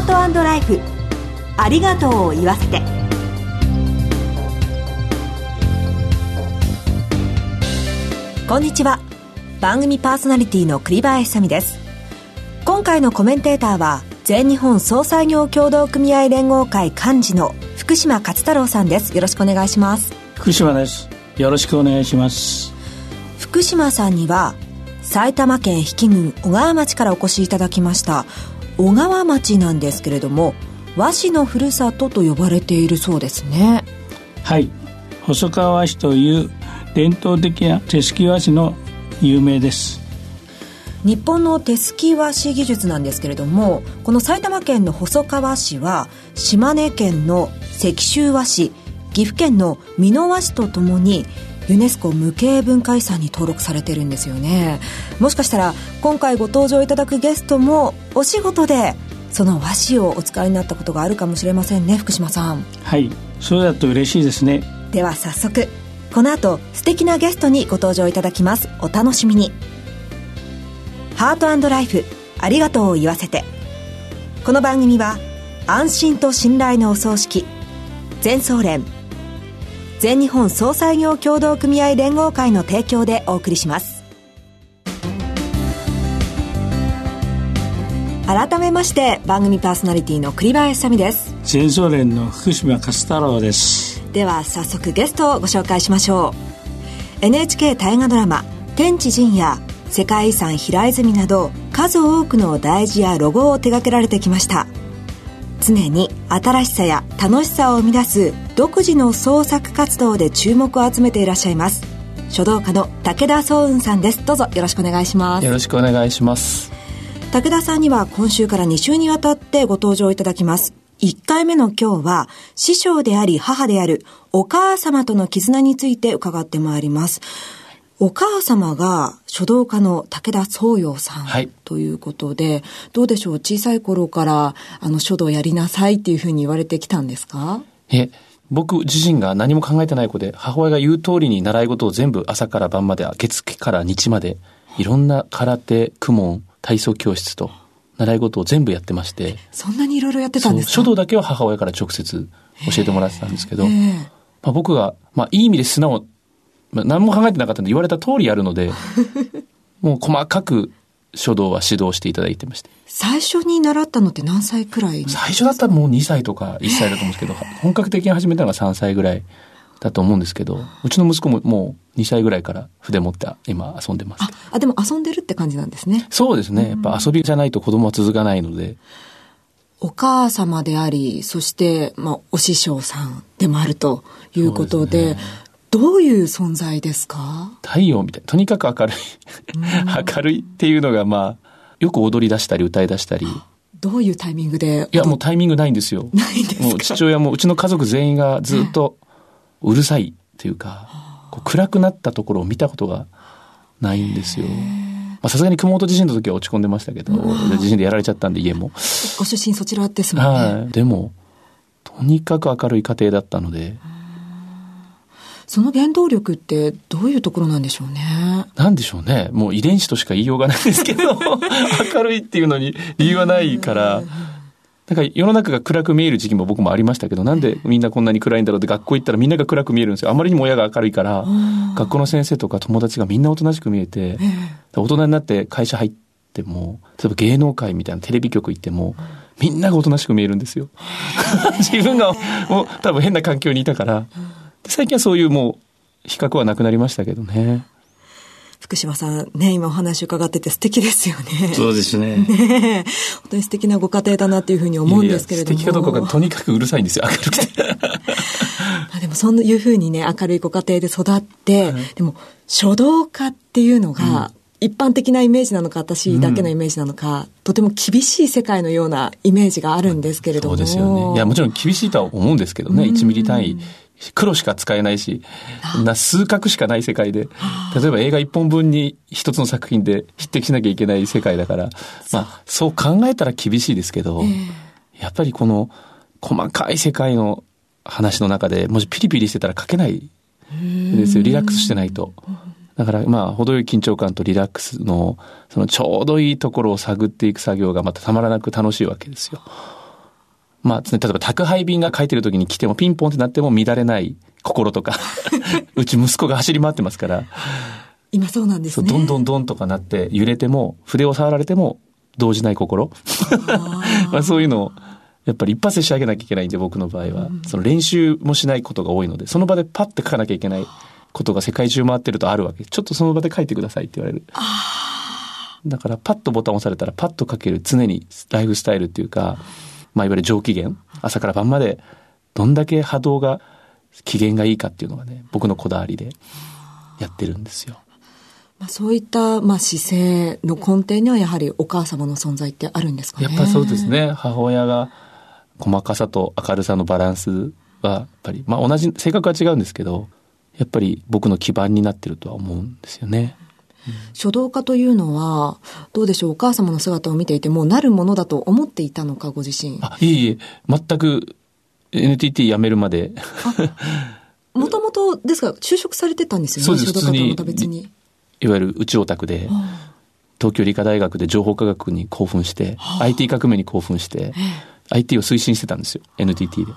ハートライフ。ありがとうを言わせて。こんにちは。番組パーソナリティの栗林さみです。今回のコメンテーターは全日本総裁業協同組合連合会幹事の福島勝太郎さんです。よろしくお願いします。福島です。よろしくお願いします。福島さんには埼玉県比企郡小川町からお越しいただきました小川町なんですけれども和紙のふるさとと呼ばれているそうですね。はい。細川和紙という伝統的な手すき和紙の有名です。日本の手すき和紙技術なんですけれどもこの埼玉県の細川市は島根県の石州和紙岐阜県の美濃和紙とともにユネスコ無形文化遺産に登録されてるんですよね。もしかしたら今回ご登場いただくゲストもお仕事でその和紙をお使いになったことがあるかもしれませんね福島さん。はい。そうだと嬉しいですね。では早速この後素敵なゲストにご登場いただきます。お楽しみに。ハートライフありがとうを言わせて。この番組は安心と信頼のお葬式全総連全日本総裁業協同組合連合会の提供でお送りします。改めまして番組パーソナリティの栗林さみです。全総連の福島勝太郎です。では早速ゲストをご紹介しましょう。NHK 大河ドラマ「天地人」や世界遺産平泉など数多くの大事やロゴを手掛けられてきました。常に新しさや楽しさを生み出す独自の創作活動で注目を集めていらっしゃいます。書道家の武田壮雲さんです。どうぞよろしくお願いします。よろしくお願いします。武田さんには今週から2週にわたってご登場いただきます。1回目の今日は師匠であり母であるお母様との絆について伺ってまいります。お母様が書道家の武田宗陽さん、はい、ということで、どうでしょう？小さい頃からあの書道やりなさいっていうふうに言われてきたんですか？え、僕自身が何も考えてない子で、母親が言う通りに習い事を全部朝から晩まで、月から日まで、いろんな空手、公文、体操教室と、習い事を全部やってまして。そんなにいろいろやってたんですか？書道だけは母親から直接教えてもらってたんですけど、まあ、僕が、まあ、いい意味で素直まあ、何も考えてなかったんで言われた通りやるので、もう細かく書道は指導していただいてまして。最初に習ったのって何歳くらい最初だったらもう2歳とか1歳だと思うんですけど、本格的に始めたのが3歳ぐらいだと思うんですけど、うちの息子ももう2歳ぐらいから筆持って今遊んでます。あ、でも遊んでるって感じなんですね。そうですね。やっぱ遊びじゃないと子供は続かないので。お母様であり、そして、まあ、お師匠さんでもあるということで、でね、どういう存在ですか？太陽みたい。とにかく明るい。明るいっていうのが、まあ、よく踊り出したり歌い出したり。どういうタイミングでいや、もうタイミングないんですよ。ないですもう父親も、うちの家族全員がずっとうるさいっていうか、こう暗くなったところを見たことがないんですよ。まあさすがに熊本地震の時は落ち込んでましたけど、地震でやられちゃったんで家も。ご出身そちらですもんね。はい。でも、とにかく明るい家庭だったので、その原動力ってどういうところなんでしょうね？なんでしょうね。もう遺伝子としか言いようがないですけど、明るいっていうのに理由はないから、なんか世の中が暗く見える時期も僕もありましたけど、なんでみんなこんなに暗いんだろうって学校行ったらみんなが暗く見えるんですよ。あまりにも親が明るいから、学校の先生とか友達がみんなおとなしく見えて、大人になって会社入っても、例えば芸能界みたいなテレビ局行っても、みんながおとなしく見えるんですよ。自分がもう多分変な環境にいたから、最近はそういうもう比較はなくなりましたけどね。福島さん、ね、今お話伺ってて素敵ですよね。そうですね。ね本当に素敵なご家庭だなっていうふうに思うんですけれども。いやいや素敵かどうかがとにかくうるさいんですよ、明るくて。まあでもそういうふうにね、明るいご家庭で育って、はい、でも書道家っていうのが、一般的なイメージなのか、私だけのイメージなのか、うん、とても厳しい世界のようなイメージがあるんですけれども。そうですよね。いや、もちろん厳しいとは思うんですけどね、1ミリ単位黒しか使えないし、な数角しかない世界で、例えば映画一本分に一つの作品で匹敵しなきゃいけない世界だから、まあ、そう考えたら厳しいですけど、やっぱりこの細かい世界の話の中で、もしピリピリしてたら書けないですよ。リラックスしてないと。だからまあ、程よい緊張感とリラックスの、そのちょうどいいところを探っていく作業がまたたまらなく楽しいわけですよ。まあ、例えば宅配便が書いてる時に来てもピンポンってなっても乱れない心とか、うち息子が走り回ってますから、今そうなんですね。どんどんどんとかなって揺れても、筆を触られても動じない心。まあそういうのを、やっぱり一発で仕上げなきゃいけないんで、僕の場合は。その練習もしないことが多いので、その場でパッて書かなきゃいけないことが世界中回ってるとあるわけ。ちょっとその場で書いてくださいって言われる。だからパッとボタン押されたらパッと書ける常にライフスタイルっていうか、まあいわゆる上機嫌、朝から晩までどんだけ波動が機嫌がいいかっていうのがね、僕のこだわりでやってるんですよ。まあ、そういった、まあ、姿勢の根底にはやはりお母様の存在ってあるんですかね。やっぱそうです。ね。母親が細かさと明るさのバランスは、やっぱり、まあ同じ、性格は違うんですけど、やっぱり僕の基盤になってるとは思うんですよね。書道家というのは、どうでしょう、お母様の姿を見ていても、なるものだと思っていたのか、ご自身。あ、いえいえ、全く NTT 辞めるまで、もともと、ですが、就職されてたんですよね、書道家とはまた別に。いわゆる宇宙オタクで、東京理科大学で情報科学に興奮して、IT 革命に興奮して、IT を推進してたんですよ、NTT で。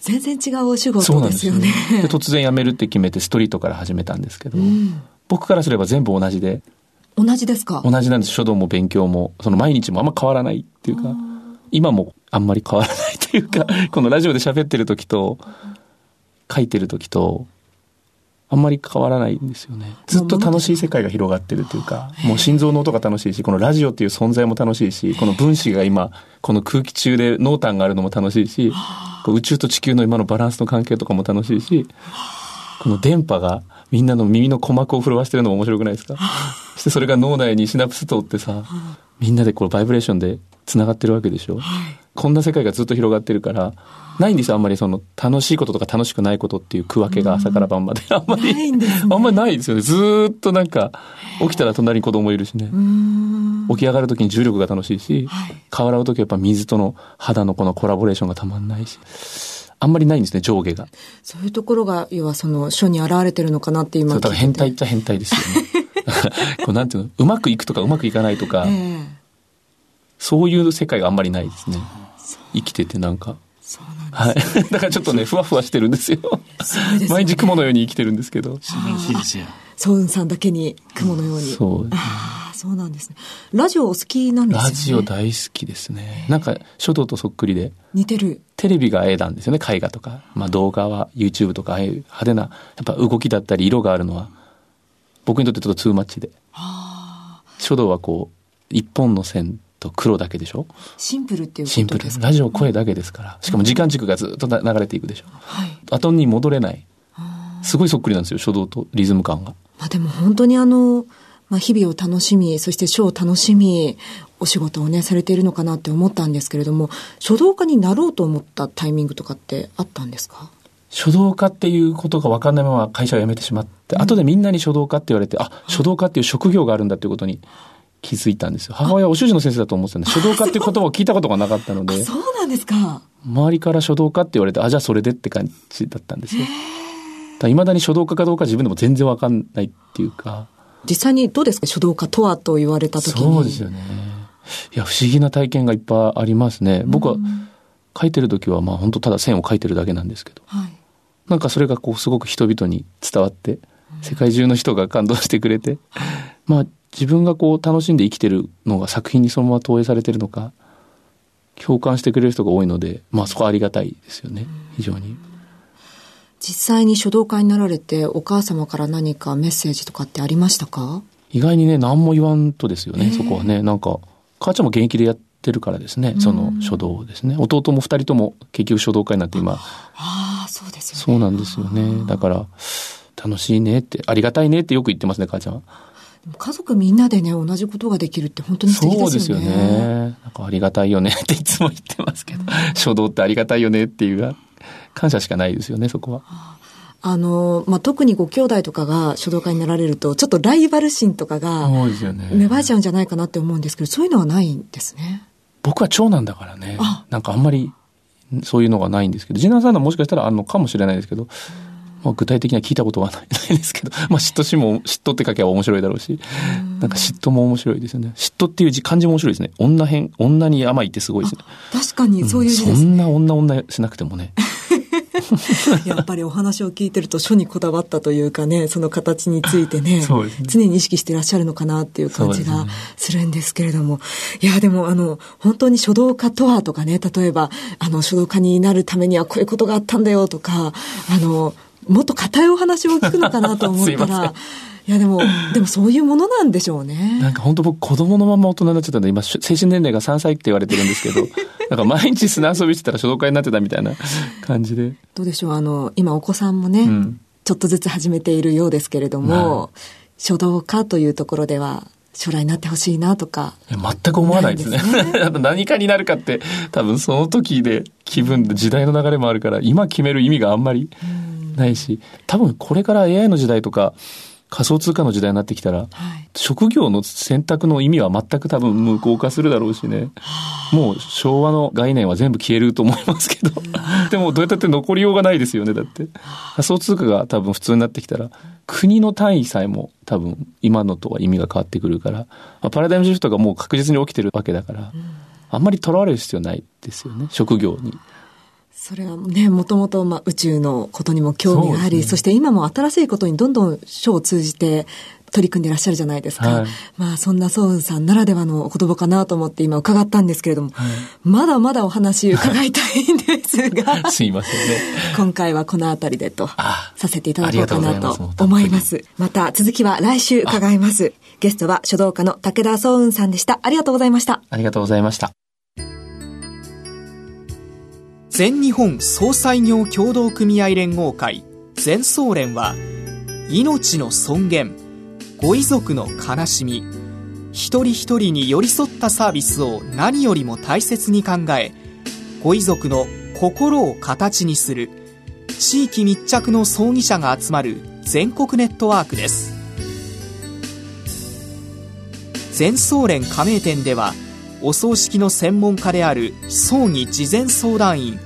全然違うお仕そう事ですすよよねね。。で、突然辞めるって決めてストリートから始めたんですけど、僕からすれば全部同じで、同じですか？同じなんです。書道も勉強も、その毎日もあんま変わらないっていうか、今もあんまり変わらないっていうか、このラジオで喋ってる時と、書いてる時と、あんまり変わらないんですよね。ずっと楽しい世界が広がってるというか、もう心臓の音が楽しいし、このラジオっていう存在も楽しいし、この分子が今、この空気中で濃淡があるのも楽しいし、宇宙と地球の今のバランスの関係とかも楽しいし、この電波がみんなの耳の鼓膜を震わしてるのも面白くないですか？そしてそれが脳内にシナプス通ってさ、みんなでこうバイブレーションで繋がってるわけでしょ、こんな世界がずっと広がってるから、ないんですよ、あんまりその楽しいこととか楽しくないことっていう区分けが朝から晩まで。あんまり、ないんですねあんまりないですよね。ずーっとなんか、起きたら隣に子供いるしね。起き上がるときに重力が楽しいし、顔洗うときはやっぱ水との肌のこのコラボレーションがたまんないし。あんまりないんですね、上下が。そういうところが、要はその書に現れてるのかなって今そう、だから聞いてて変態っちゃ変態ですよね。こうなんていうの、うまくいくとかうまくいかないとか、ええそういう世界があんまりないですね。生きててなんか。はい。だからちょっとね、ふわふわしてるんですよ。すね毎日雲のように生きてるんですけど。素晴らしいですよ。ソウンさんだけに雲のように。そう。ああ、そうなんですね。ラジオお好きなんですよね。ラジオ大好きですね。なんか書道とそっくりで。似てる。テレビが絵なんですよね、絵画とか。まあ動画は YouTube とか、ああいう派手な、やっぱ動きだったり色があるのは、僕にとってちょっとツーマッチで。書道はこう、一本の線と黒だけでしょ？シンプルっていうことですシンプルです。ラジオ声だけですから。しかも時間軸がずっとな流れていくでしょ。はい。後に戻れない。すごいそっくりなんですよ、書道とリズム感が。まあでも本当にあの、まあ日々を楽しみ、そして書を楽しみ、お仕事をね、されているのかなって思ったんですけれども、書道家になろうと思ったタイミングとかってあったんですか？書道家っていうことが分かんないまま会社を辞めてしまって、後でみんなに書道家って言われて、あ、書道家っていう職業があるんだっていうことに気づいたんですよ。母親はお習字の先生だと思ってたんで、書道家っていう言葉を聞いたことがなかったので、そうなんですか。周りから書道家って言われて、あ、じゃあそれでって感じだったんですよ。いまだに書道家かどうか自分でも全然分かんないっていうか、実際にどうですか書道家とはと言われた時に。そうですよね。いや、不思議な体験がいっぱいありますね。僕は書いてる時は、まあ本当ただ線を書いてるだけなんですけど。はい。なんかそれがこうすごく人々に伝わって、世界中の人が感動してくれて、まあ自分がこう楽しんで生きてるのが作品にそのまま投影されてるのか、共感してくれる人が多いので、まあそこはありがたいですよね、非常に。実際に書道家になられて、お母様から何かメッセージとかってありましたか？意外にね、何も言わんとですよね、そこはね。なんか、母ちゃんも現役でやってるからですね、その書道をですね。弟も二人とも結局書道家になって今、ああ、そうですよね。そうなんですよね。だから、楽しいねって、ありがたいねってよく言ってますね、母ちゃんは。家族みんなでね、同じことができるって本当に素敵そうですすでよね。よね。なんかありがたいよねっていつも言ってますけど、書道ってありがたいよねっていう、感謝しかないですよね、そこは。あの、まあ、特にご兄弟とかが書道家になられると、ちょっとライバル心とかが。芽生えちゃうんじゃないかなって思うんですけど、そういうのはないんですね。僕は長男だからねあ、なんかあんまりそういうのがないんですけど、次男さんはもしかしたらあるのかもしれないですけど、まあ、具体的には聞いたことはないですけど、まあ、嫉妬しも、嫉妬って書けば面白いだろうし、なんか嫉妬も面白いですよね。嫉妬っていう字、漢字も面白いですね。女編、女に甘いってすごいですね。確かにそういう字です、ねそんな女女しなくてもね。やっぱりお話を聞いてると書にこだわったというかね、その形についてね、ね常に意識してらっしゃるのかなっていう感じがするんですけれども。いや、でもあの、本当に書道家とはとかね、例えば、あの、書道家になるためにはこういうことがあったんだよとか、あの、もっと硬いお話を聞くのかなと思ったら、いやでも、でもそういうものなんでしょうね。なんか本当僕子供のまま大人になっちゃったんで、今、精神年齢が3歳って言われてるんですけど、なんか毎日砂遊びしてたら書道家になってたみたいな感じで。どうでしょうあの、今お子さんもね、うんちょっとずつ始めているようですけれども、書道家というところでは将来になってほしいなとか。全く思わないですね。す あと何かになるかって、多分その時で気分で時代の流れもあるから、今決める意味があんまりないし、多分これから AI の時代とか、仮想通貨の時代になってきたら、はい。職業の選択の意味は全く多分無効化するだろうしね。もう昭和の概念は全部消えると思いますけど。でもどうやったって残りようがないですよね、だって。仮想通貨が多分普通になってきたら、国の単位さえも多分今のとは意味が変わってくるから、まあパラダイムシフトがもう確実に起きてるわけだから、あんまりとらわれる必要ないですよね、職業に。それはね、もともと、まあ、宇宙のことにも興味があり、そ,、ねして今も新しいことにどんどん書を通じて取り組んでいらっしゃるじゃないですか。はいまあ、そんなソウンさんならではのお言葉かなと思って今伺ったんですけれども、まだまだお話伺いたいんですが、すいませんね。今回はこの辺りでとあさせていただこうかなとうございますと思います。また続きは来週伺います。ゲストは書道家の武田ソウンさんでした。ありがとうございました。ありがとうございました。全日本総裁業協同組合連合会全総連は命の尊厳ご遺族の悲しみ一人一人に寄り添ったサービスを何よりも大切に考えご遺族の心を形にする地域密着の葬儀者が集まる全国ネットワークです。全総連加盟店ではお葬式の専門家である葬儀事前相談員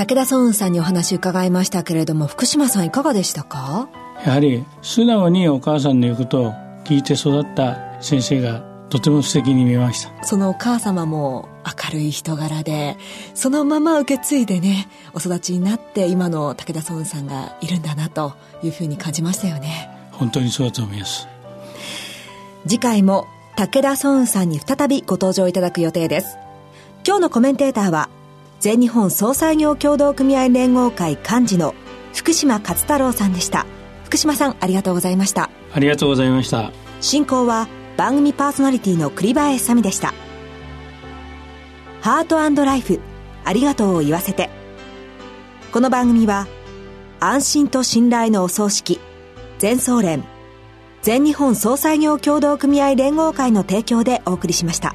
武田ソウンさんにお話伺いましたけれども、福島さんいかがでしたか？やはり素直にお母さんの言うことを聞いて育った先生がとても素敵に見えましたそのお母様も明るい人柄で、そのまま受け継いでね、お育ちになって今の武田ソウンさんがいるんだなというふうに感じましたよね。本当にそうだと思います次回も武田ソウンさんに再びご登場いただく予定です。今日のコメンテーターは、全日本総裁業協同組合連合会幹事の福島勝太郎さんでした。福島さんありがとうございました。ありがとうございました進行は番組パーソナリティの栗林さみでした。ハートライフ、ありがとうを言わせて。この番組は、安心と信頼のお葬式、全総連、全日本総裁業協同組合連合会の提供でお送りしました。